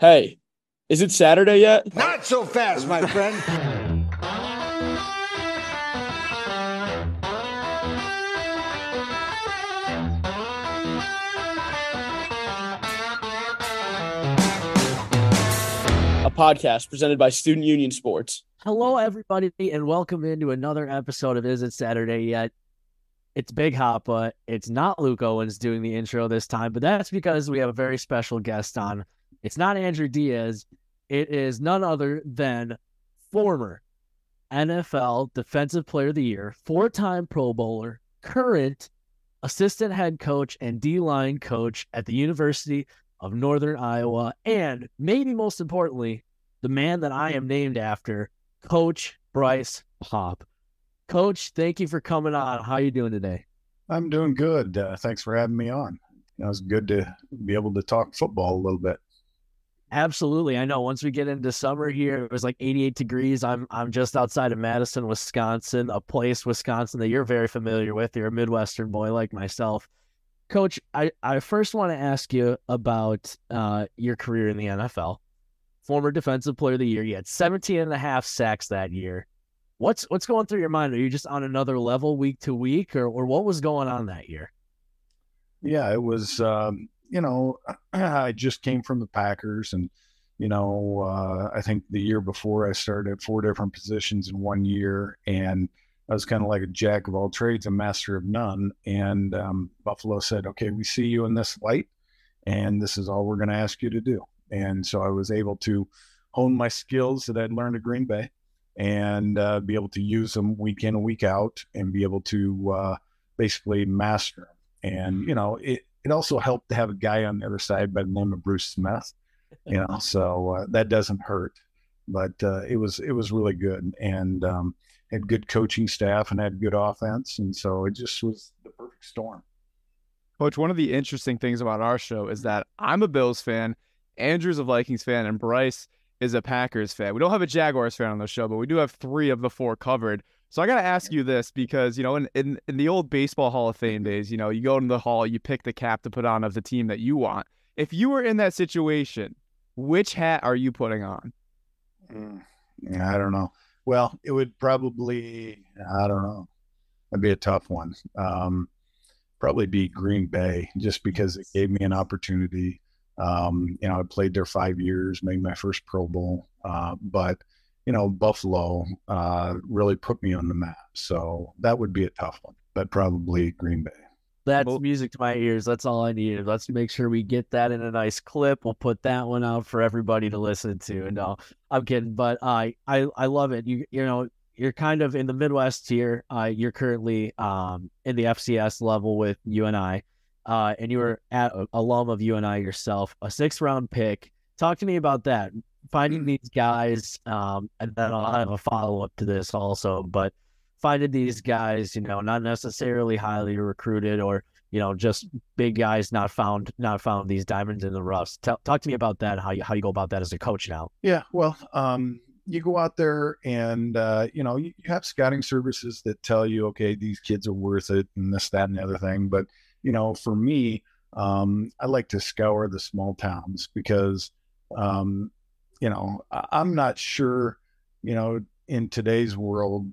Hey, is it Saturday yet? Not so fast, my friend. A podcast presented by Student Union Sports. Hello, everybody, and welcome into another episode of Is It Saturday Yet? It's Big Hop, but it's not Luke Owens doing the intro this time, but that's because we have a very special guest on. It's not Andrew Diaz, it is none other than former NFL Defensive Player of the Year, four time Pro Bowler, current assistant head coach and D line coach at the University of Northern Iowa, and maybe most importantly, the man that I am named after, Coach Bryce Paup. Coach, thank you for coming on. How are you doing today? I'm doing good. Uh, thanks for having me on. It was good to be able to talk football a little bit. Absolutely. I know once we get into summer here, it was like 88 degrees. I'm I'm just outside of Madison, Wisconsin, a place, Wisconsin, that you're very familiar with. You're a Midwestern boy like myself. Coach, I, I first want to ask you about uh, your career in the NFL. Former defensive player of the year. You had 17 and a half sacks that year. What's what's going through your mind? Are you just on another level week to week, or or what was going on that year? Yeah, it was. Um, you know, I just came from the Packers, and you know, uh, I think the year before I started at four different positions in one year, and I was kind of like a jack of all trades, a master of none. And um, Buffalo said, "Okay, we see you in this light, and this is all we're going to ask you to do." And so I was able to hone my skills that I'd learned at Green Bay and uh, be able to use them week in and week out and be able to uh, basically master them. And, you know, it, it also helped to have a guy on the other side by the name of Bruce Smith, you know, so uh, that doesn't hurt. But uh, it was it was really good and um, had good coaching staff and had good offense, and so it just was the perfect storm. Coach, one of the interesting things about our show is that I'm a Bills fan, Andrew's a Vikings fan, and Bryce is a Packers fan. We don't have a Jaguars fan on the show, but we do have three of the four covered. So I got to ask you this because, you know, in, in, in the old Baseball Hall of Fame days, you know, you go into the hall, you pick the cap to put on of the team that you want. If you were in that situation, which hat are you putting on? Mm, I don't know. Well, it would probably, I don't know. That'd be a tough one. Um, probably be Green Bay just because it gave me an opportunity. Um, you know, I played there five years, made my first Pro Bowl. Uh, but, you know, Buffalo uh, really put me on the map. So that would be a tough one, but probably Green Bay. That's music to my ears. That's all I needed. Let's make sure we get that in a nice clip. We'll put that one out for everybody to listen to. No, I'm kidding, but I I I love it. You you know you're kind of in the Midwest here. Uh, you're currently um in the FCS level with UNI, uh, and you were at a alum of UNI yourself, a sixth round pick. Talk to me about that. Finding these guys, um, and then I'll have a follow up to this also, but finding these guys, you know, not necessarily highly recruited or you know just big guys not found not found these diamonds in the roughs. Tell, talk to me about that. How you how you go about that as a coach now? Yeah, well, um, you go out there and uh, you know you, have scouting services that tell you, okay, these kids are worth it, and this, that, and the other thing. But you know, for me, um, I like to scour the small towns because um, you know I'm not sure, you know, in today's world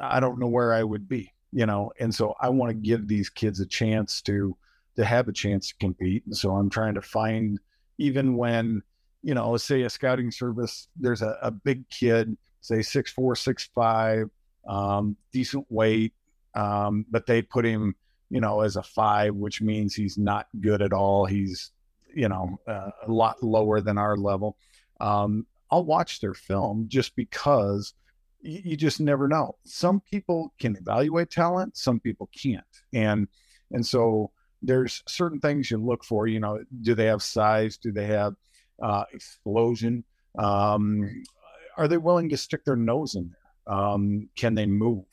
I don't know where I would be, you know, and so I want to give these kids a chance to to have a chance to compete. And so I'm trying to find even when, you know, let's say a scouting service, there's a, a big kid, say six four, six five, um, decent weight, um, but they put him, you know, as a five, which means he's not good at all. He's, you know, uh, a lot lower than our level. Um, I'll watch their film just because you just never know. Some people can evaluate talent, some people can't. And and so there's certain things you look for. You know, do they have size? Do they have uh, explosion? Um, are they willing to stick their nose in there? Um, can they move?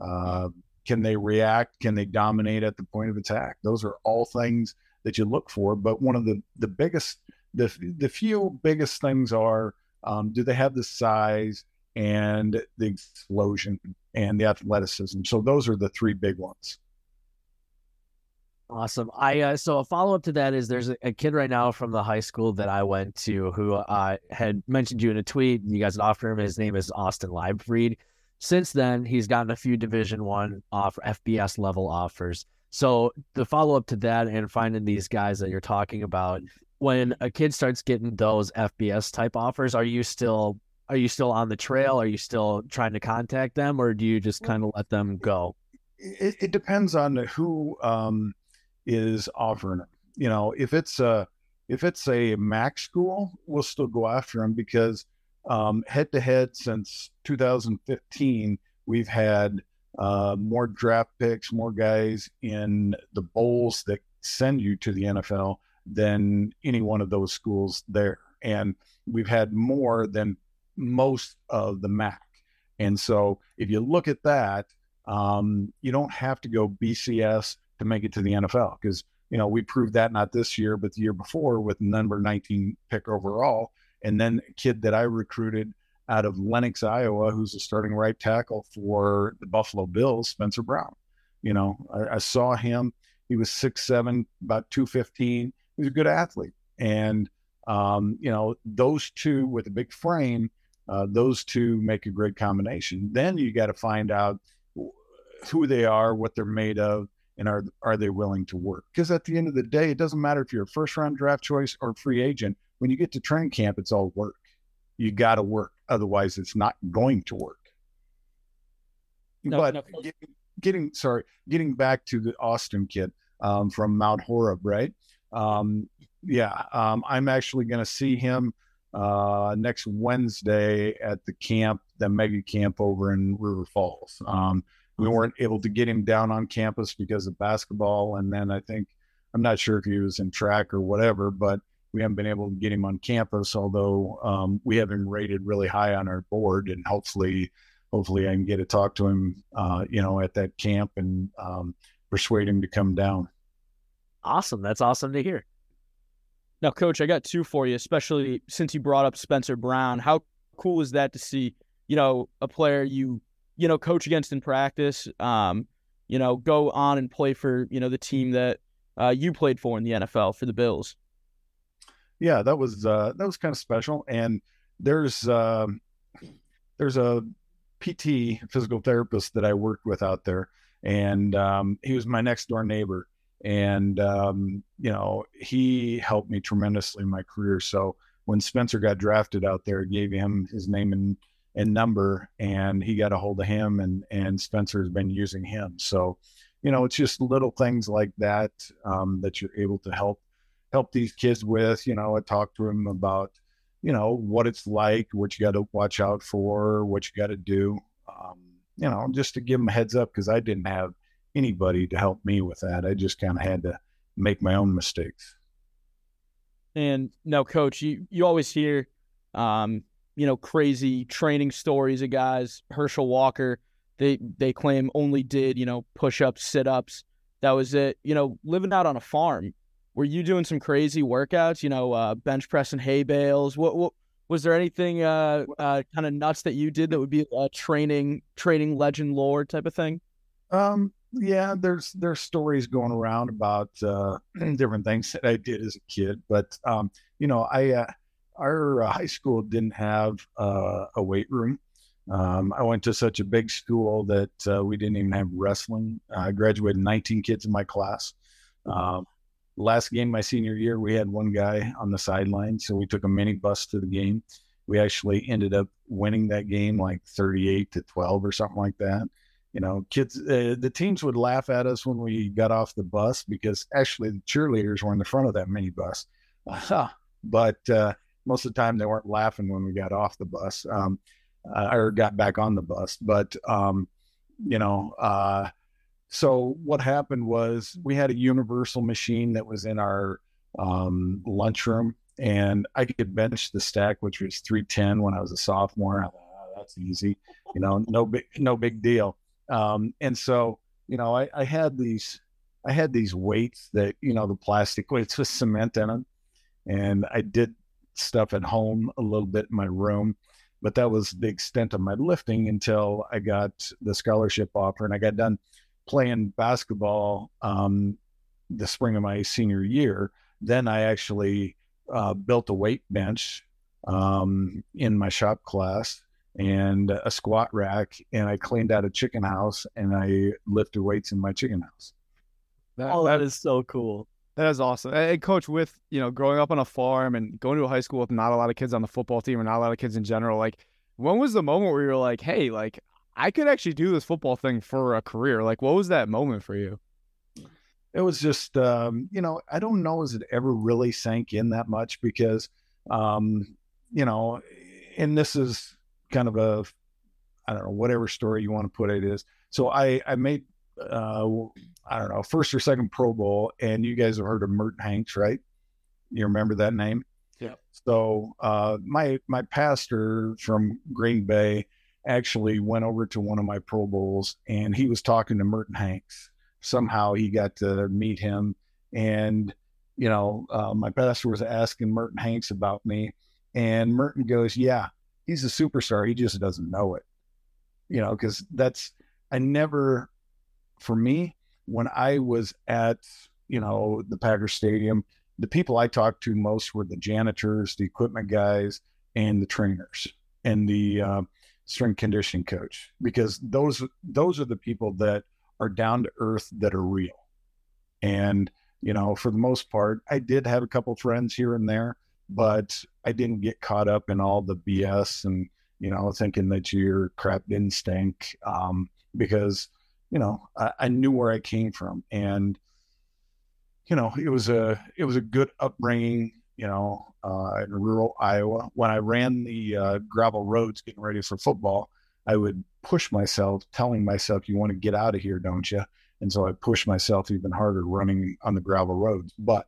Uh, can they react? Can they dominate at the point of attack? Those are all things that you look for. But one of the the biggest, the the few biggest things are, um, do they have the size? and the explosion and the athleticism. So those are the three big ones. Awesome. I uh, so a follow up to that is there's a, a, kid right now from the high school that I went to who uh, had mentioned you in a tweet. You guys had offered him. His name is Austin Leibfried. Since then, he's gotten a few Division One off FBS level offers. So the follow up to that and finding these guys that you're talking about, when a kid starts getting those FBS type offers, are you still are you still on the trail? Are you still trying to contact them, or do you just kind of let them go? It, it depends on who um, is offering it. You know, if it's a if it's a MAC school, we'll still go after them because head to head since 2015, we've had uh, more draft picks, more guys in the bowls that send you to the NFL than any one of those schools there. And we've had more than most of the MAC. And so if you look at that, um, you don't have to go BCS to make it to the NFL because you know we proved that not this year but the year before with number 19 pick overall and then a kid that I recruited out of Lenox, Iowa, who's a starting right tackle for the Buffalo Bills, Spencer Brown. You know, I, I saw him. He was six seven, about two fifteen. He was a good athlete, and um, you know those two with a big frame, uh, those two make a great combination. Then you got to find out who they are, what they're made of, and are are they willing to work? Because at the end of the day, it doesn't matter if you're a first round draft choice or free agent. When you get to training camp, it's all work. You got to work, otherwise, it's not going to work. No, but no. Getting, getting, sorry, getting back to the Austin kid um, from Mount Horeb, right? Um, yeah, um, I'm actually going to see him uh, next Wednesday at the camp, the mega camp over in River Falls. Um, we weren't able to get him down on campus because of basketball. And then I think, I'm not sure if he was in track or whatever, but we haven't been able to get him on campus, although um, we have him rated really high on our board. And hopefully, hopefully I can get to talk to him, uh, you know, at that camp and um, persuade him to come down. Awesome. That's awesome to hear. Now, coach, I got two for you, especially since you brought up Spencer Brown. How cool is that to see, you know, a player you you know, coach against in practice, um, you know, go on and play for, you know, the team that uh, you played for in the NFL for the Bills. Yeah, that was uh, that was kind of special. And there's uh, there's a PT physical therapist that I worked with out there, and um, he was my next door neighbor. And um, you know, he helped me tremendously in my career. So when Spencer got drafted out there, gave him his name and and number and he got a hold of him and and spencer's been using him so you know it's just little things like that um, that you're able to help help these kids with you know i talk to them about you know what it's like what you got to watch out for what you got to do um, you know just to give them a heads up because i didn't have anybody to help me with that i just kind of had to make my own mistakes and now coach you you always hear um, you know, crazy training stories of guys. Herschel Walker, they they claim only did, you know, push ups, sit ups. That was it. You know, living out on a farm. Were you doing some crazy workouts? You know, uh, bench pressing hay bales. What what was there anything uh, uh, kind of nuts that you did that would be a training training legend lore type of thing? Um, yeah, there's there's stories going around about uh, different things that I did as a kid, but um, you know, I uh, our uh, high school didn't have uh, a weight room. Um, I went to such a big school that uh, we didn't even have wrestling. I graduated 19 kids in my class. Um, last game my senior year, we had one guy on the sideline, so we took a mini bus to the game. We actually ended up winning that game like 38 to 12 or something like that. You know, kids, uh, the teams would laugh at us when we got off the bus because actually the cheerleaders were in the front of that mini bus. but uh, most of the time they weren't laughing when we got off the bus um, uh, or got back on the bus. But um, you know, uh, so what happened was we had a universal machine that was in our um, lunchroom, and I could bench the stack, which was 310 when I was a sophomore. Oh, that's easy, you know, no big, no big deal. Um, and so, you know, I, I had these, I had these weights that, you know, the plastic weights with cement in them, and I did stuff at home a little bit in my room. But that was the extent of my lifting until I got the scholarship offer and I got done playing basketball um, the spring of my senior year, then I actually uh, built a weight bench um, in my shop class and a squat rack, and I cleaned out a chicken house and I lifted weights in my chicken house. That, oh, that is so cool. That is awesome. And coach, with you know, growing up on a farm and going to a high school with not a lot of kids on the football team or not a lot of kids in general, like when was the moment where you were like, hey, like I could actually do this football thing for a career? Like, what was that moment for you? It was just, um, you know, I don't know as it ever really sank in that much because, um, you know, and this is kind of a, I don't know, whatever story you want to put it is. So I, I made, uh, I don't know, first or second Pro Bowl, and you guys have heard of Merton Hanks, right? You remember that name? Yeah. So uh, my my pastor from Green Bay actually went over to one of my Pro Bowls, and he was talking to Merton Hanks. Somehow he got to meet him, and you know, uh, my pastor was asking Merton Hanks about me, and Merton goes, "Yeah, he's a superstar. He just doesn't know it." You know, because that's I never, for me, when I was at, you know, the Packer Stadium, the people I talked to most were the janitors, the equipment guys, and the trainers and the uh, strength conditioning coach, because those those are the people that are down to earth that are real. And you know, for the most part, I did have a couple friends here and there, but I didn't get caught up in all the BS and you know thinking that your crap didn't stink um, because you know, I, I knew where I came from, and you know, it was a it was a good upbringing. You know, uh, in rural Iowa, when I ran the uh, gravel roads getting ready for football, I would push myself, telling myself, "You want to get out of here, don't you?" And so I pushed myself even harder running on the gravel roads. But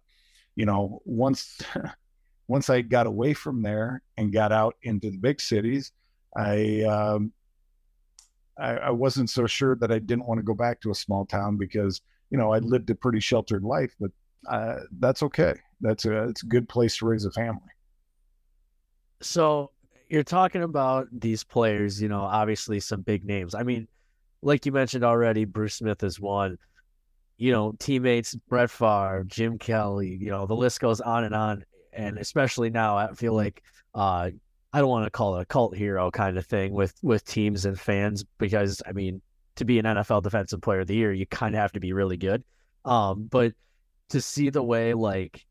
you know, once once I got away from there and got out into the big cities, I um, I, I wasn't so sure that I didn't want to go back to a small town because you know I lived a pretty sheltered life, but uh, that's okay. That's a it's a good place to raise a family. So you're talking about these players, you know, obviously some big names. I mean, like you mentioned already, Bruce Smith is one. You know, teammates Brett Favre, Jim Kelly. You know, the list goes on and on. And especially now, I feel like uh, I don't want to call it a cult hero kind of thing with with teams and fans because I mean to be an NFL defensive player of the year you kind of have to be really good. Um, but to see the way like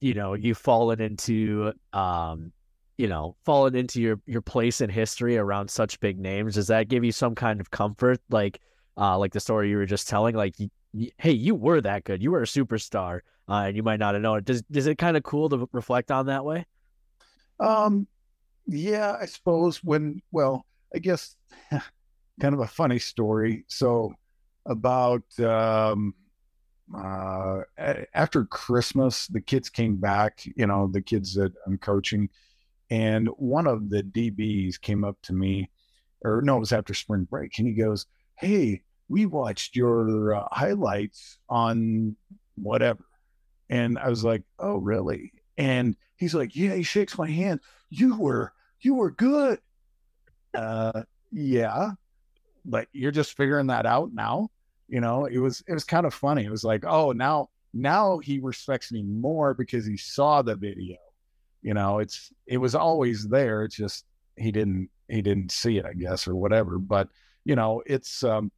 you know you've fallen into um, you know fallen into your your place in history around such big names does that give you some kind of comfort? Like uh, like the story you were just telling like hey you were that good. You were a superstar uh, and you might not have known it. Does is it kind of cool to reflect on that way? Um yeah, I suppose when, well, I guess kind of a funny story. So, about um, uh, after Christmas, the kids came back, you know, the kids that I'm coaching, and one of the DBs came up to me, or no, it was after spring break, and he goes, Hey, we watched your uh, highlights on whatever. And I was like, Oh, really? And he's like, Yeah, he shakes my hand you were you were good. Uh, yeah, but you're just figuring that out now. You know, it was it was kind of funny. It was like, oh, now now he respects me more because he saw the video. You know, it's it was always there. It's just he didn't he didn't see it, I guess, or whatever. But you know, it's um,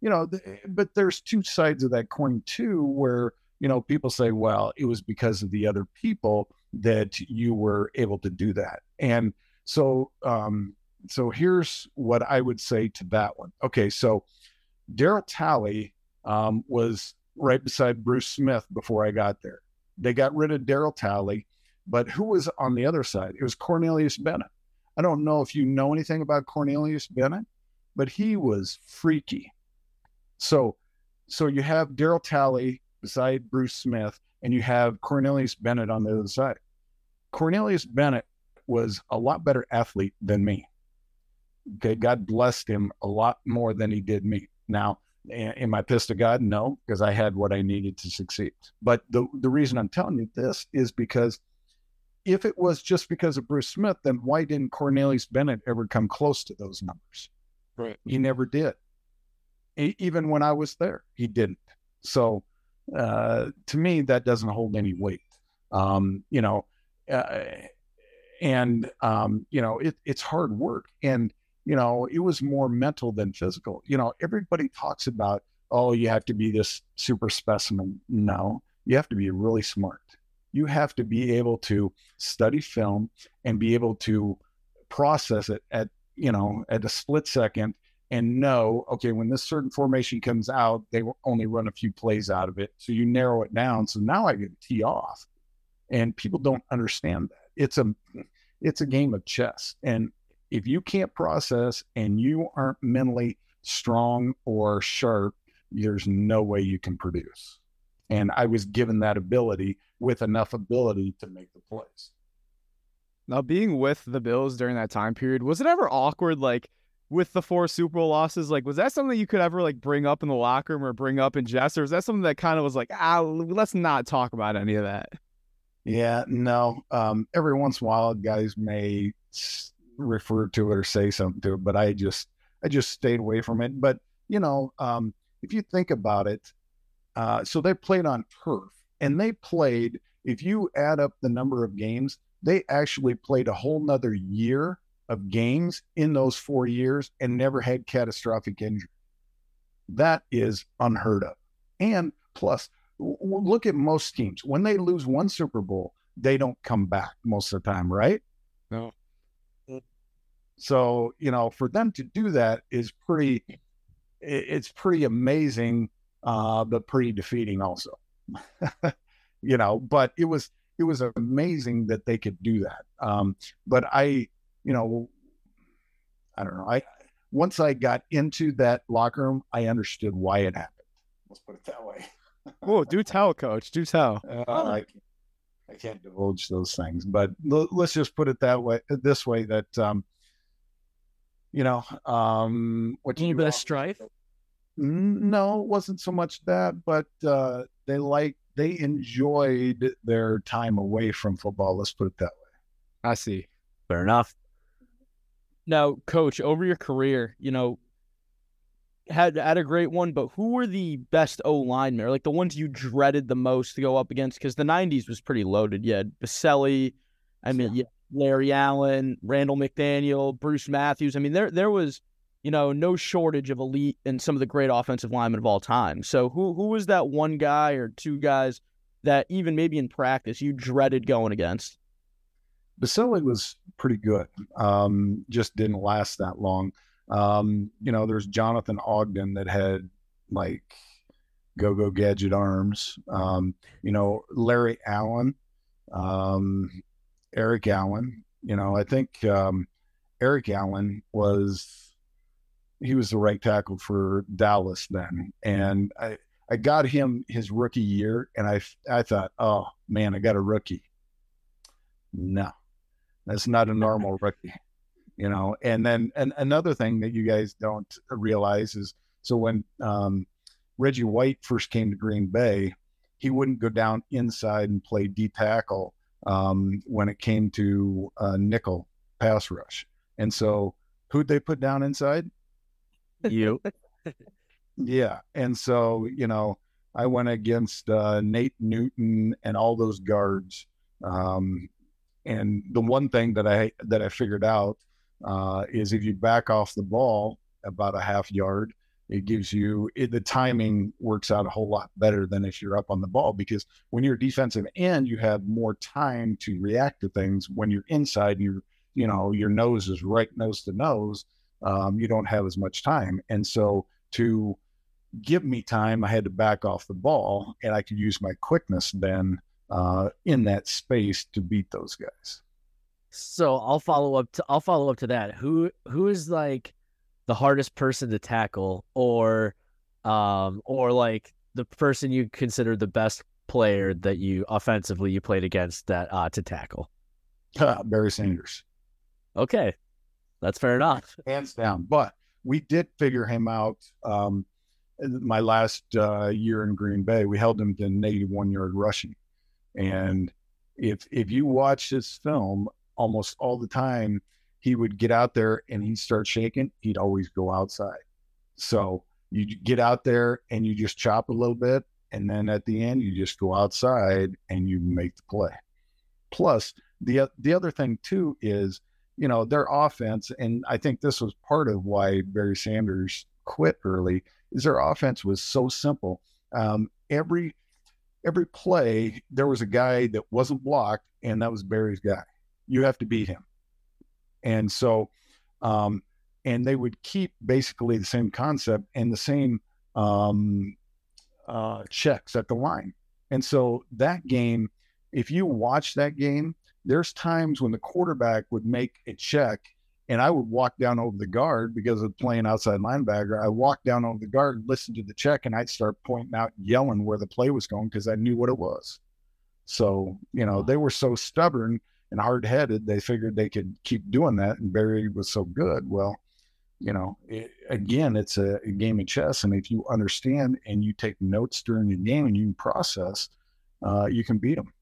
you know, th- but there's two sides of that coin too, where you know people say, well, it was because of the other people that you were able to do that. And so, um, so here's what I would say to that one. Okay, so Darryl Talley um, was right beside Bruce Smith before I got there. They got rid of Darryl Talley, but who was on the other side? It was Cornelius Bennett. I don't know if you know anything about Cornelius Bennett, but he was freaky. So, so you have Darryl Talley beside Bruce Smith, and you have Cornelius Bennett on the other side. Cornelius Bennett was a lot better athlete than me. Okay, God blessed him a lot more than he did me. Now, am I pissed at God? No, because I had what I needed to succeed. But the the reason I'm telling you this is because if it was just because of Bruce Smith, then why didn't Cornelius Bennett ever come close to those numbers? Right. He never did. Even when I was there, he didn't. So uh, to me, that doesn't hold any weight. Um, you know, uh, and um, you know, it, it's hard work, and you know, it was more mental than physical. You know, everybody talks about, oh, you have to be this super specimen. No, you have to be really smart. You have to be able to study film and be able to process it at you know at a split second and know okay when this certain formation comes out they will only run a few plays out of it so you narrow it down so now i can tee off and people don't understand that it's a it's a game of chess and if you can't process and you aren't mentally strong or sharp there's no way you can produce and i was given that ability with enough ability to make the plays now, being with the Bills during that time period, was it ever awkward, like with the four Super Bowl losses? Like, was that something you could ever like bring up in the locker room or bring up in jest, or was that something that kind of was like, ah, let's not talk about any of that? Yeah, no. Um, every once in a while, guys may refer to it or say something to it, but I just, I just stayed away from it. But you know, um, if you think about it, uh, so they played on turf, and they played. If you add up the number of games, they actually played a whole nother year of games in those four years and never had catastrophic injury. That is unheard of. And plus, look at most teams. When they lose one Super Bowl, they don't come back most of the time, right? No. So, you know, for them to do that is pretty, it's pretty amazing, uh, but pretty defeating also. you know, but it was, it was amazing that they could do that. Um, but I, you know, I don't know. I once I got into that locker room, I understood why it happened. Let's put it that way. oh, do tell, coach. Do tell. Uh, I, I can't divulge those things, but l- let's just put it that way. This way that um, you know, um, what a little bit of strife. No, it wasn't so much that, but uh, they like they enjoyed their time away from football. Let's put it that way. I see. Fair enough. Now, coach, over your career, you know, had had a great one, but who were the best O linemen, or like the ones you dreaded the most to go up against? Because the '90s was pretty loaded. You had Boselli, I mean, yeah. Larry Allen, Randall McDaniel, Bruce Matthews. I mean, there there was you know, no shortage of elite and some of the great offensive linemen of all time. So who who was that one guy or two guys that even maybe in practice you dreaded going against? Boselli was pretty good. Um, just didn't last that long. Um, you know, there's Jonathan Ogden that had like go go gadget arms. Um, you know, Larry Allen, um, Eric Allen. You know, I think um, Eric Allen was he was the right tackle for Dallas then, and I I got him his rookie year, and I I thought, oh man, I got a rookie. No, that's not a normal rookie, you know. And then and another thing that you guys don't realize is so when um, Reggie White first came to Green Bay, he wouldn't go down inside and play D tackle um, when it came to uh, nickel pass rush, and so who'd they put down inside? you. yeah. And so, you know, I went against uh, Nate Newton and all those guards. Um, and the one thing that I that I figured out uh, is if you back off the ball about a half yard, it gives you it, the timing works out a whole lot better than if you're up on the ball because when you're defensive end, you have more time to react to things. When you're inside, you're you know your nose is right nose to nose um, you don't have as much time. And so to give me time, I had to back off the ball and I could use my quickness then uh, in that space to beat those guys. So I'll follow up to I'll follow up to that. Who who is like the hardest person to tackle or um or like the person you consider the best player that you offensively you played against that uh to tackle? Uh, Barry Sanders. Okay. That's fair enough. Hands down. But we did figure him out. Um, my last uh, year in Green Bay, we held him to negative one yard rushing. And if if you watch this film, almost all the time he would get out there and he'd start shaking. He'd always go outside. So you get out there and you just chop a little bit, And then at the end, you just go outside and you make the play. Plus, the the other thing too is, you know, their offense, and I think this was part of why Barry Sanders quit early, is their offense was so simple. Um, every every play, there was a guy that wasn't blocked, and that was Barry's guy. You have to beat him. And so, um, and they would keep basically the same concept and the same um, uh, checks at the line. And so that game, if you watch that game, there's times when the quarterback would make a check and I would walk down over the guard because of playing outside linebacker. I walked down over the guard, listen to the check, and I'd start pointing out, yelling where the play was going because I knew what it was. So, you know, they were so stubborn and hard headed, they figured they could keep doing that. And Barry was so good. Well, you know, it, again, it's a, a, game of chess. And if you understand and you take notes during the game and you process, uh, you can beat them.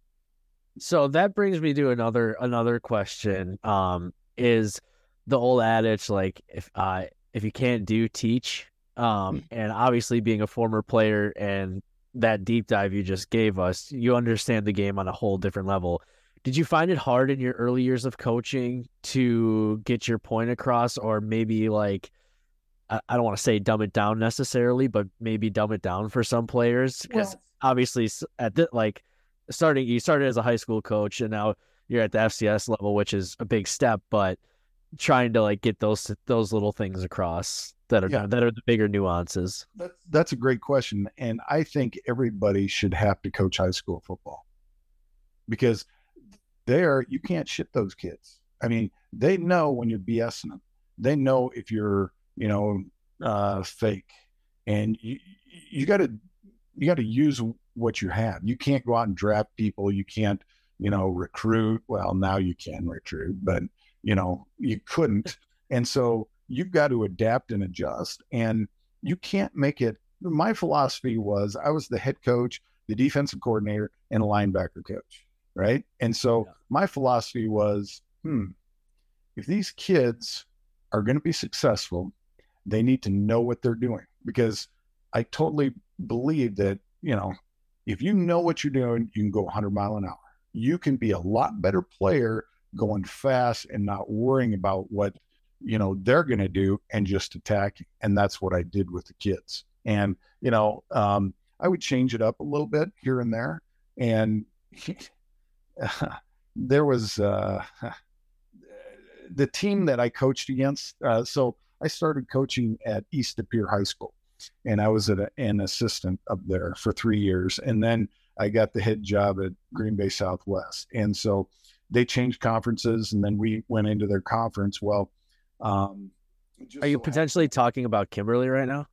So that brings me to another another question. Um, is the old adage like if uh if you can't do teach um hmm. and obviously being a former player and that deep dive you just gave us you understand the game on a whole different level did you find it hard in your early years of coaching to get your point across or maybe like i, I don't want to say dumb it down necessarily but maybe dumb it down for some players because well, obviously at the like starting you started as a high school coach and now you're at the fcs level which is a big step but trying to like get those those little things across that are yeah. that are the bigger nuances. That's that's a great question, and I think everybody should have to coach high school football because there you can't shit those kids. I mean, they know when you're BSing them. They know if you're you know uh, fake, and you you got to you got to use what you have. You can't go out and draft people. You can't you know recruit. Well, now you can recruit, but you know, you couldn't. And so you've got to adapt and adjust. And you can't make it. My philosophy was I was the head coach, the defensive coordinator, and a linebacker coach. Right. And so yeah. my philosophy was, hmm, if these kids are going to be successful, they need to know what they're doing because I totally believe that, you know, if you know what you're doing, you can go 100 mile an hour. You can be a lot better player going fast and not worrying about what you know they're going to do and just attack. and that's what i did with the kids and you know um, i would change it up a little bit here and there and uh, there was uh, the team that i coached against uh, so i started coaching at east de Pere high school and i was a, an assistant up there for three years and then i got the head job at green bay southwest and so they changed conferences and then we went into their conference. Well, um, are you so potentially talking about Kimberly right now?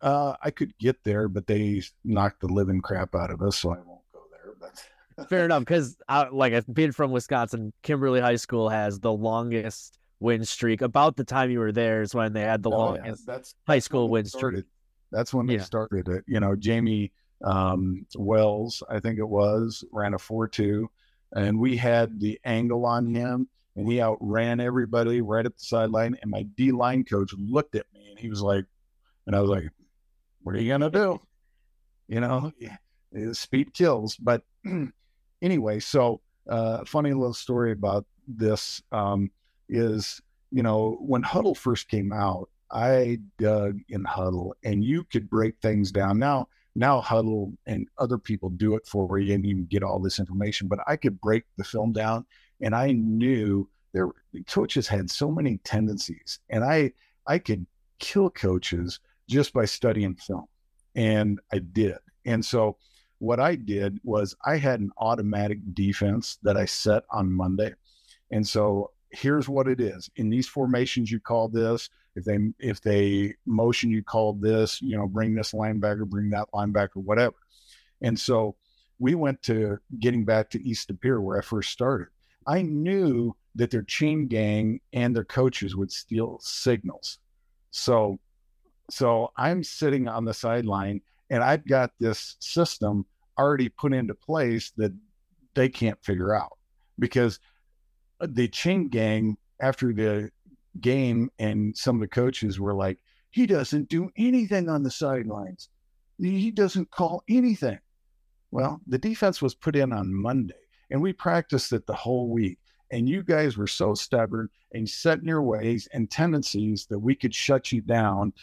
Uh, I could get there, but they knocked the living crap out of us, so I won't go there. But fair enough, because I like being from Wisconsin, Kimberly High School has the longest win streak. About the time you were there is when they had the oh, longest yeah. that's, high school win streak. That's when they yeah. started it. You know, Jamie um, Wells, I think it was, ran a four-two and we had the angle on him and he outran everybody right at the sideline. And my D line coach looked at me and he was like, and I was like, what are you going to do? You know, speed kills. But anyway, so uh, funny little story about this um, is, you know, when Hudl first came out, I dug in Hudl, and you could break things down. Now, now Hudl and other people do it for you and you can get all this information but i could break the film down and i knew there coaches had so many tendencies and i i could kill coaches just by studying film and i did and so what i did was i had an automatic defense that i set on monday. And so here's what it is. In these formations you call this if they if they motion you call this you know bring this linebacker bring that linebacker whatever. And so we went to getting back to east Pere where i first started. I knew that their chain gang and their coaches would steal signals. So so i'm sitting on the sideline and i've got this system already put into place that they can't figure out because the chain gang after the game and some of the coaches were like, he doesn't do anything on the sidelines. He doesn't call anything. Well, the defense was put in on Monday and we practiced it the whole week. And you guys were so stubborn and set in your ways and tendencies that we could shut you down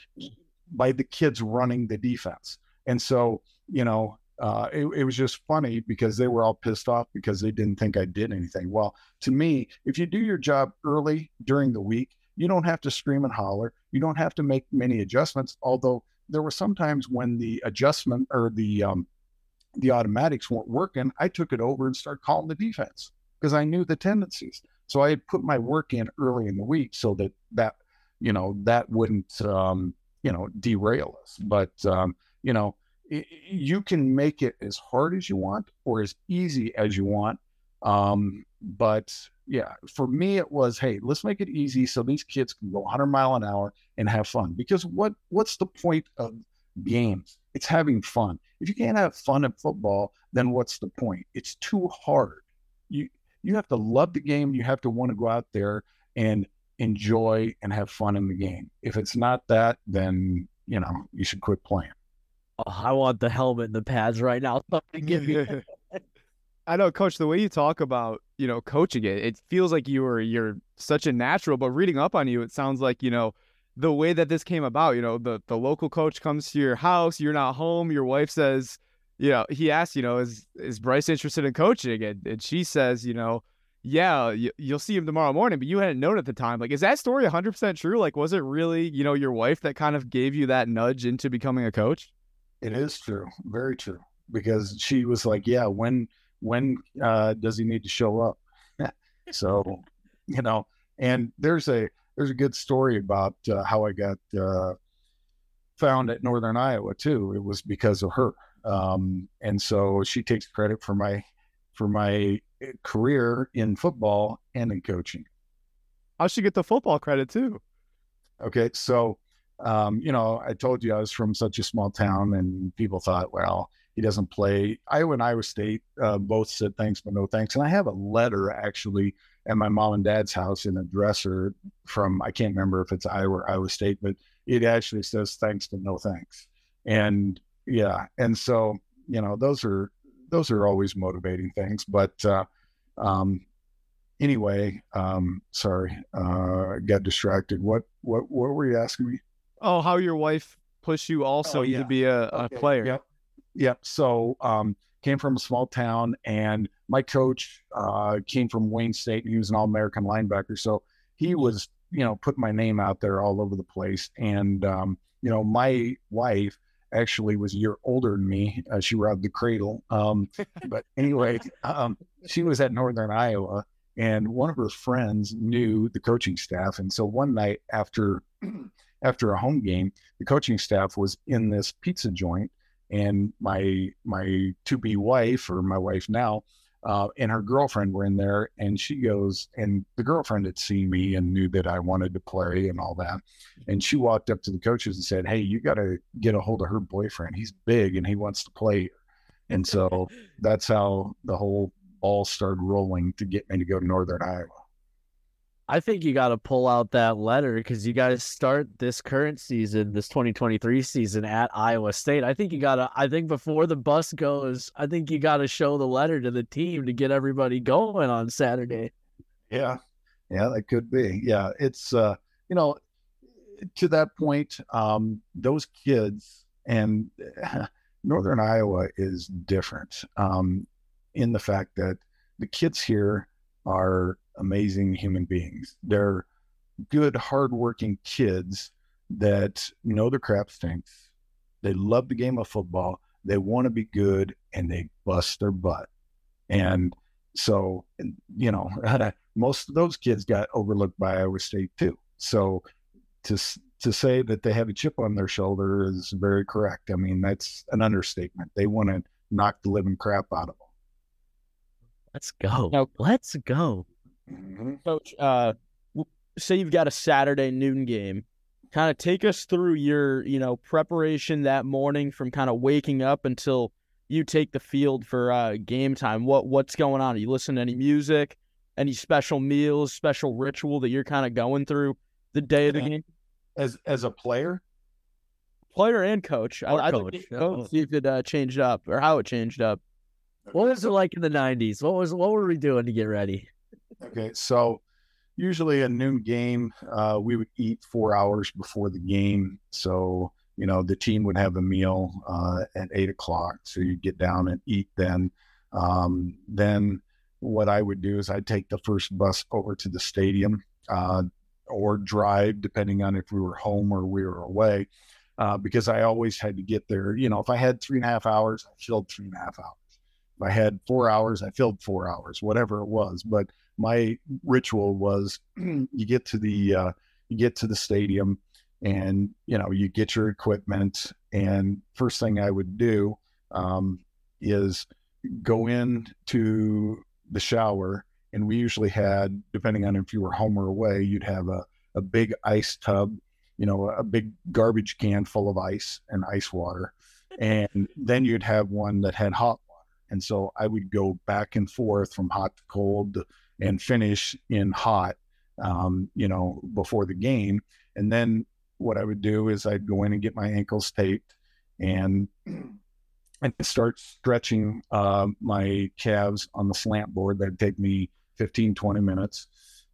by the kids running the defense. And so, you know, uh, it, it was just funny because they were all pissed off because they didn't think I did anything. Well, to me, if you do your job early during the week, you don't have to scream and holler. You don't have to make many adjustments. Although there were sometimes when the adjustment or the um, the automatics weren't working, I took it over and started calling the defense because I knew the tendencies. So I had put my work in early in the week so that that you know that wouldn't um, you know derail us. But um, you know you can make it as hard as you want or as easy as you want. Um, but yeah, for me it was hey, let's make it easy so these kids can go 100 mile an hour and have fun. Because what what's the point of games? It's having fun. If you can't have fun in football, then what's the point? It's too hard. You you have to love the game. You have to want to go out there and enjoy and have fun in the game. If it's not that, then you know you should quit playing. Oh, I want the helmet and the pads right now. Somebody give me. I know, Coach. The way you talk about you know coaching it, it feels like you are you're such a natural. But reading up on you, it sounds like you know the way that this came about. You know, the the local coach comes to your house, you're not home. Your wife says, you know, he asks, you know, is is Bryce interested in coaching? And and she says, you know, yeah, you, will see him tomorrow morning. But you hadn't known at the time. Like, is that story 100 percent true? Like, was it really, you know, your wife that kind of gave you that nudge into becoming a coach? It is true, very true, because she was like, yeah, when when uh, does he need to show up? so, you know, and there's a there's a good story about uh, how I got uh, found at Northern Iowa too. It was because of her, um, and so she takes credit for my for my uh, career in football and in coaching. How she get the football credit too? Okay, so um, you know, I told you I was from such a small town, and people thought, well, he doesn't play. Iowa and Iowa State uh, both said thanks, but no thanks. And I have a letter actually at my mom and dad's house in a dresser from I can't remember if it's Iowa or Iowa State, but it actually says thanks to no thanks. And yeah, and so you know those are those are always motivating things. But uh, um, anyway, um, sorry, uh, got distracted. What what what were you asking me? Oh, how your wife pushed you also oh, yeah. to be a, a okay. player? Yep, yep. So um, came from a small town, and my coach uh, came from Wayne State, and he was an All-American linebacker. So he was, you know, putting my name out there all over the place. And um, you know, my wife actually was a year older than me. Uh, she robbed the cradle. Um, but anyway, um, she was at Northern Iowa, and one of her friends knew the coaching staff. And so one night after after a home game, the coaching staff was in this pizza joint and my my to be wife or my wife now uh, and her girlfriend were in there and she goes and the girlfriend had seen me and knew that i wanted to play and all that. And she walked up to the coaches and said hey you got to get a hold of her boyfriend. He's big and he wants to play and so that's how the whole ball started rolling to get me to go to northern iowa I think you got to pull out that letter because you to start this current season, this 2023 season at Iowa State. I think you got to, I think before the bus goes, I think you got to show the letter to the team to get everybody going on Saturday. Yeah. Yeah, that could be. Yeah. It's, uh, you know, to that point, um, those kids and Northern Iowa is different um, in the fact that the kids here are amazing human beings. They're good, hardworking kids that know the crap stinks. They love the game of football. They want to be good and they bust their butt. And so, you know, most of those kids got overlooked by Iowa State too. So to to say that they have a chip on their shoulder is very correct. I mean, that's an understatement. They want to knock the living crap out of them. Let's go. Now, Let's go. Mm-hmm. Coach, uh, say you've got a Saturday noon game. Kind of take us through your, you know, preparation that morning from kind of waking up until you take the field for uh, game time. What what's going on? Are you listen to any music? Any special meals, special ritual that you're kind of going through the day of the game? As as a player? player and coach. I, Or I'd coach, like to yeah. coach, see if it uh, changed up or how it changed up. What was it like in the '90s? What was what were we doing to get ready? Okay, so usually a noon game, uh, we would eat four hours before the game. So you know the team would have a meal uh, at eight o'clock, so you'd get down and eat then. Um, then what I would do is I'd take the first bus over to the stadium uh, or drive, depending on if we were home or we were away, uh, because I always had to get there. You know, if I had three and a half hours, I filled three and a half hours. I had four hours, I filled four hours, whatever it was. But my ritual was you get to the uh, you get to the stadium and you know you get your equipment and first thing i would do um, is go in to the shower and we usually had depending on if you were home or away you'd have a, a big ice tub you know a big garbage can full of ice and ice water and then you'd have one that had hot and so i would go back and forth from hot to cold and finish in hot um, you know before the game and then what I would do is I'd go in and get my ankles taped and and start stretching uh, my calves on the slant board. That'd take me 15, 20 minutes.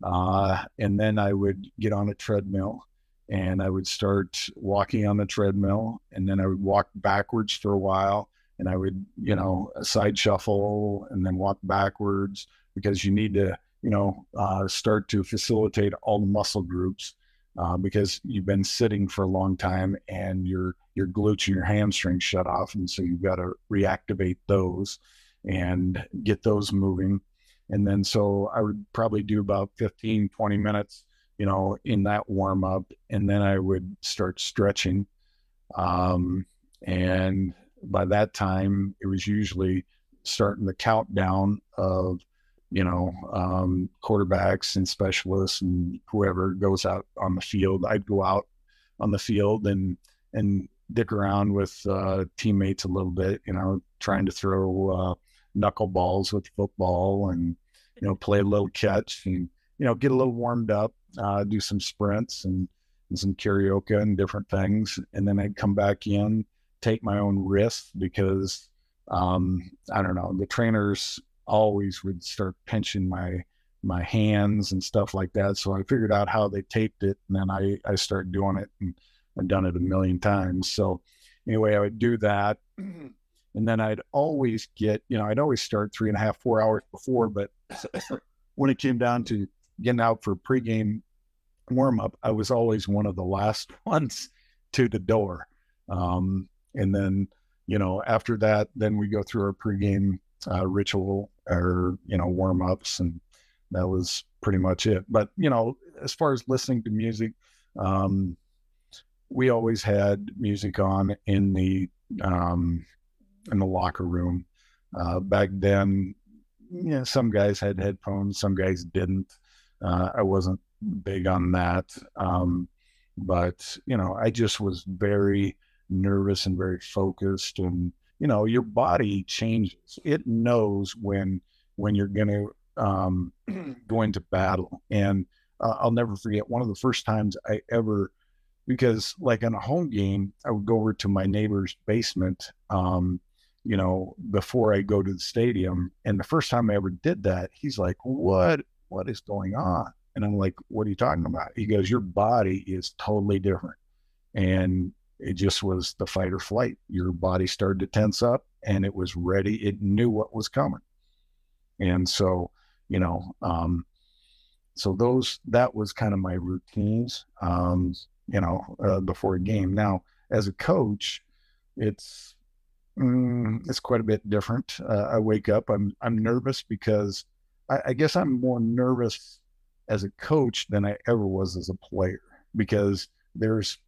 Uh, and then I would get on a treadmill and I would start walking on the treadmill. And then I would walk backwards for a while and I would, you know, side shuffle and then walk backwards because you need to, you know, uh, start to facilitate all the muscle groups uh, because you've been sitting for a long time and your your glutes and your hamstrings shut off, and so you've got to reactivate those and get those moving. And then so I would probably do about 15, 20 minutes, you know, in that warm up, and then I would start stretching. Um, and by that time, it was usually starting the countdown of you know, um, quarterbacks and specialists and whoever goes out on the field. I'd go out on the field and and dick around with uh, teammates a little bit, you know, trying to throw uh, knuckleballs with football and you know play a little catch and you know get a little warmed up, uh, do some sprints and, and some carioca and different things, and then I'd come back in, take my own risks because um, I don't know the trainers always would start pinching my my hands and stuff like that. So I figured out how they taped it, and then I I started doing it, and I've done it a million times. So anyway, I would do that, and then I'd always get you know I'd always start three and a half four hours before, but when it came down to getting out for pregame warm up, I was always one of the last ones to the door, um, and then you know after that, then we go through our pregame uh, ritual or you know warm ups, and that was pretty much it. But you know, as far as listening to music, um, we always had music on in the um, in the locker room. Uh, back then, yeah, some guys had headphones, some guys didn't. Uh, I wasn't big on that, um, but you know, I just was very nervous and very focused and you know your body changes. It knows when when you're going to um, go into battle. And uh, i'll never forget one of the first times i ever because like on a home game i would go over to my neighbor's basement um, you know before i go to the stadium. And the first time i ever did that he's like what? What is going on? And i'm like what are you talking about? He goes your body is totally different. And it just was the fight or flight. Your body started to tense up and it was ready. It knew what was coming. And so, you know, um, so those, that was kind of my routines, um, you know, uh, before a game. Now, as a coach, it's, mm, it's quite a bit different. Uh, I wake up, I'm, I'm nervous because I, I guess I'm more nervous as a coach than I ever was as a player because there's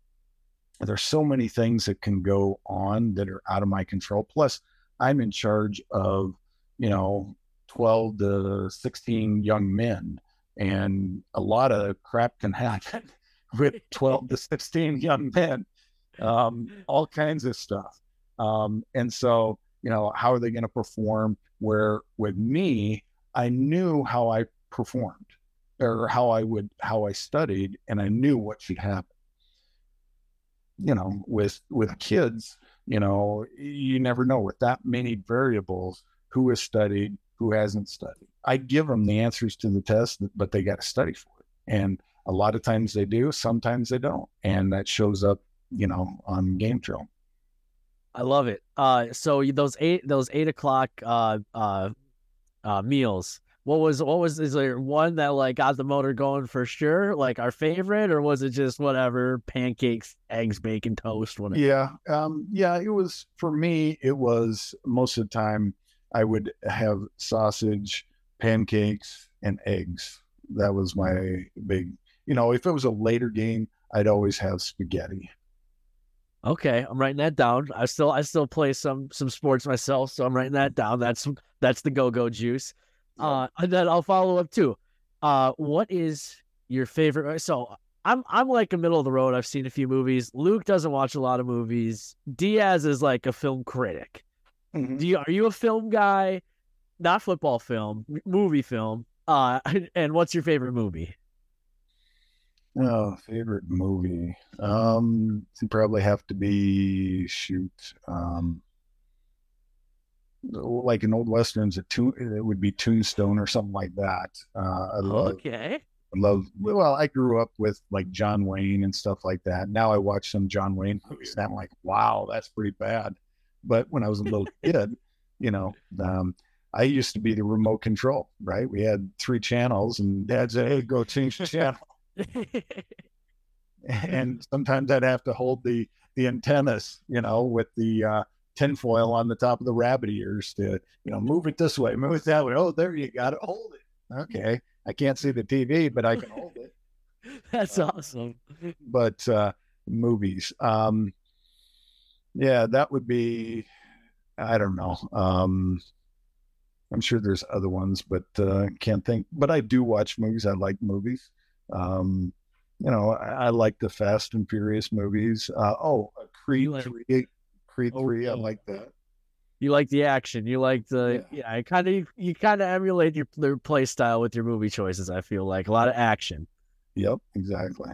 there's so many things that can go on that are out of my control. Plus, I'm in charge of, you know, 12 to 16 young men, and a lot of crap can happen with 12 to 16 young men, um, all kinds of stuff. Um, and so, you know, how are they going to perform? Where with me, I knew how I performed or how I would, how I studied, and I knew what should happen you know, with with kids, you know, you never know with that many variables who has studied, who hasn't studied. I give them the answers to the test, but they got to study for it. And a lot of times they do, sometimes they don't, and that shows up, you know, on game drill. I love it. Uh, so those eight those eight o'clock uh, uh, uh, meals. What was what was is there one that like got the motor going for sure, like our favorite, or was it just whatever pancakes, eggs, bacon, toast, whatever? Yeah, um, yeah. It was for me. It was most of the time I would have sausage, pancakes, and eggs. That was my big. You know, if it was a later game, I'd always have spaghetti. Okay, I'm writing that down. I still I still play some some sports myself, so I'm writing that down. That's that's the go go juice. Uh, and then I'll follow up too. Uh, what is your favorite? Uh, so I'm I'm like a middle of the road. I've seen a few movies. Luke doesn't watch a lot of movies. Diaz is like a film critic. Mm-hmm. Do you are you a film guy? Not football film, movie film. Uh, and what's your favorite movie? Oh, favorite movie. Um, probably have to be shoot. Um, like in old westerns, a tune it would be Tombstone or something like that. Uh, I love, okay. I love. Well, I grew up with like John Wayne and stuff like that. Now I watch some John Wayne movies, and I'm like, wow, that's pretty bad. But when I was a little kid, you know, um, I used to be the remote control. Right? We had three channels, and Dad said, "Hey, go change the channel." and sometimes I'd have to hold the the antennas, you know, with the uh, tinfoil on the top of the rabbit ears to, you know, move it this way, move it that way. Oh, there you got it. Hold it. Okay. I can't see the TV, but I can hold it. That's uh, awesome. But uh, movies. Um, yeah, that would be, I don't know. Um, I'm sure there's other ones, but uh, can't think. But I do watch movies. I like movies. Um, you know, I, I, like the Fast and Furious movies. Uh, oh, Creed like, three, Creed oh, three. I like that. You like the action. You like the yeah. yeah I kind of you kind of emulate your, your play style with your movie choices. I feel like a lot of action. Yep, exactly.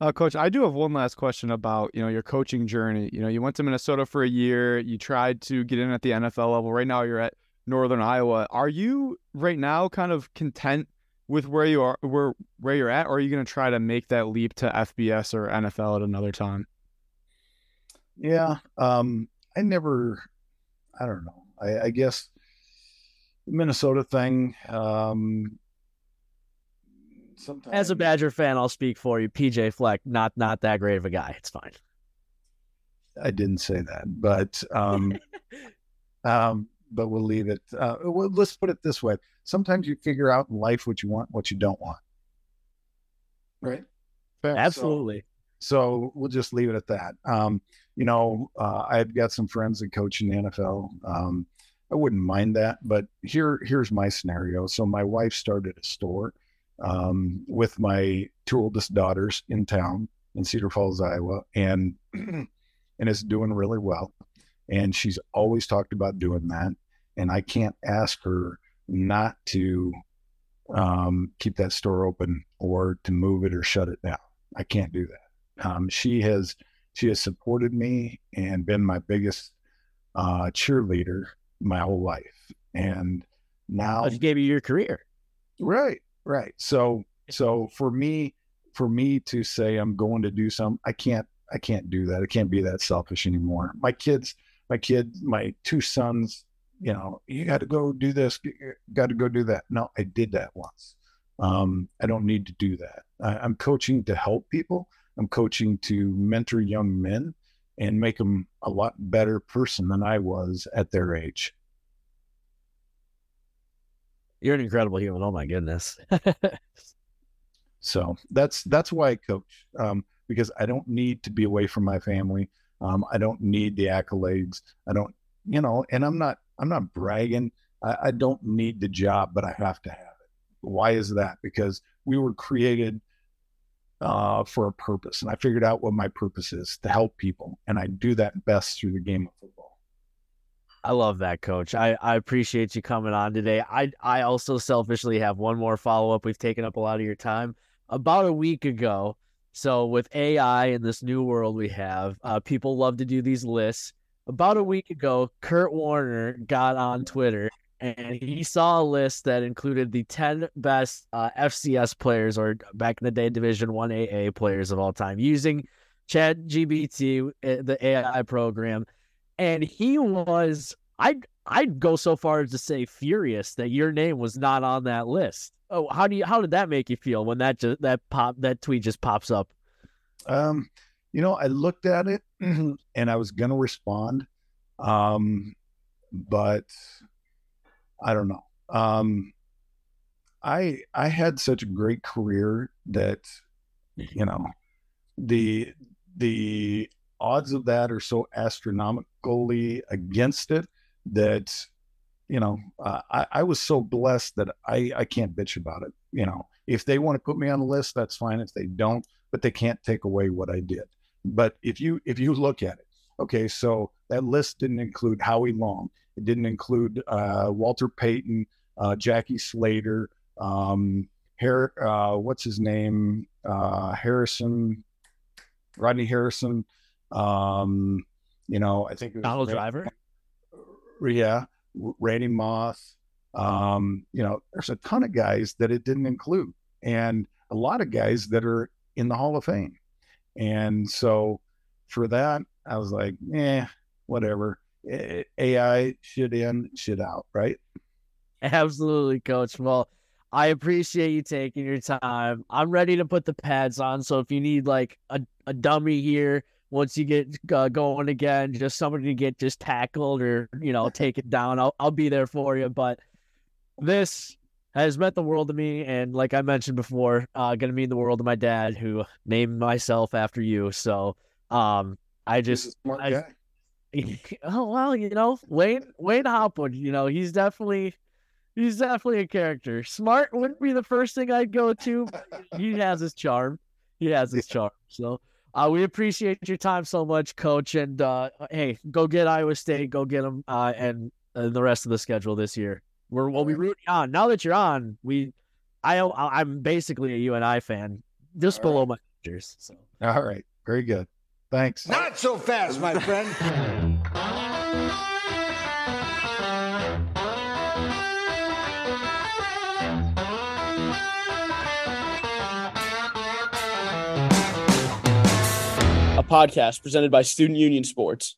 Uh, Coach, I do have one last question about you know your coaching journey. You know, you went to Minnesota for a year. You tried to get in at the NFL level. Right now, you're at Northern Iowa. Are you right now kind of content with where you are where where you're at, or are you going to try to make that leap to FBS or NFL at another time? Yeah, um, I never. I don't know. I, I guess the Minnesota thing. Um, sometimes as a Badger fan, I'll speak for you. PJ Fleck, not not that great of a guy. It's fine. I didn't say that, but um, um, but we'll leave it. Uh, well, let's put it this way: sometimes you figure out in life what you want, what you don't want. Right? Fair. Absolutely. So, so, we'll just leave it at that. Um, you know, uh, I've got some friends that coach in the NFL. Um, I wouldn't mind that, but here, here's my scenario. So my wife started a store um, with my two oldest daughters in town in Cedar Falls, Iowa, and and it's doing really well. And she's always talked about doing that. And I can't ask her not to um, keep that store open or to move it or shut it down. I can't do that. Um, she has she has supported me and been my biggest uh, cheerleader my whole life. And now she gave you your career. Right, right. So so for me, for me to say I'm going to do something, I can't I can't do that. I can't be that selfish anymore. My kids, my kid, my two sons, you know, you got to go do this, got to go do that. No, I did that once. Um, I don't need to do that. I, I'm coaching to help people. I'm coaching to mentor young men and make them a lot better person than I was at their age. You're an incredible human. Oh my goodness. so that's that's why I coach um, because I don't need to be away from my family. Um, I don't need the accolades. I don't, you know, and I'm not I'm not bragging. I, I don't need the job, but I have to have it. Why is that? Because we were created uh, for a purpose, and I figured out what my purpose is to help people, and I do that best through the game of football. I love that, Coach. I, I appreciate you coming on today. I I also selfishly have one more follow up. We've taken up a lot of your time. About a week ago, So with AI in this new world we have, uh, people love to do these lists. About a week ago, Kurt Warner got on Twitter and he saw a list that included the 10 best uh, FCS players or back in the day Division 1 AA players of all time using Chat GPT, eh, the AI program. And he was I'd I'd go so far as to say furious that your name was not on that list. Oh, how do you how did that make you feel when that just that pop that tweet just pops up? Um, you know, I looked at it and I was gonna respond. Um, but I don't know. Um, I I had such a great career that you know the the odds of that are so astronomically against it that you know uh, I, I was so blessed that I I can't bitch about it. You know, if they want to put me on the list, that's fine. If they don't, but they can't take away what I did. But if you if you look at it, okay, so that list didn't include Howie Long. It didn't include uh, Walter Payton, uh, Jackie Slater, um, Har- uh, what's his name, uh, Harrison, Rodney Harrison. Um, you know, I think it was Donald Ray- Driver. yeah, Randy Moss. Um, you know, there's a ton of guys that it didn't include, and a lot of guys that are in the Hall of Fame. And so for that, I was like, eh, whatever. AI shit in, shit out, right? Absolutely, coach. Well, I appreciate you taking your time. I'm ready to put the pads on. So if you need like a, a dummy here, once you get uh, going again, just somebody to get just tackled or, you know, take it down, I'll, I'll be there for you. But this has meant the world to me. And like I mentioned before, uh, going to mean the world to my dad who named myself after you. So um, I just, smart I- guy. oh well, you know, Wayne Wayne Hopwood, you know, he's definitely he's definitely a character. Smart wouldn't be the first thing I'd go to. but He has his charm. He has his charm. So uh, we appreciate your time so much, Coach. And uh, hey, go get Iowa State. Go get them, uh, and, and the rest of the schedule this year. We're we'll be rooting on. Now that you're on, we, I I'm basically a UNI fan, just All below my Rangers. So. All right, very good. Thanks. Not so fast, my friend. a podcast presented by Student Union Sports.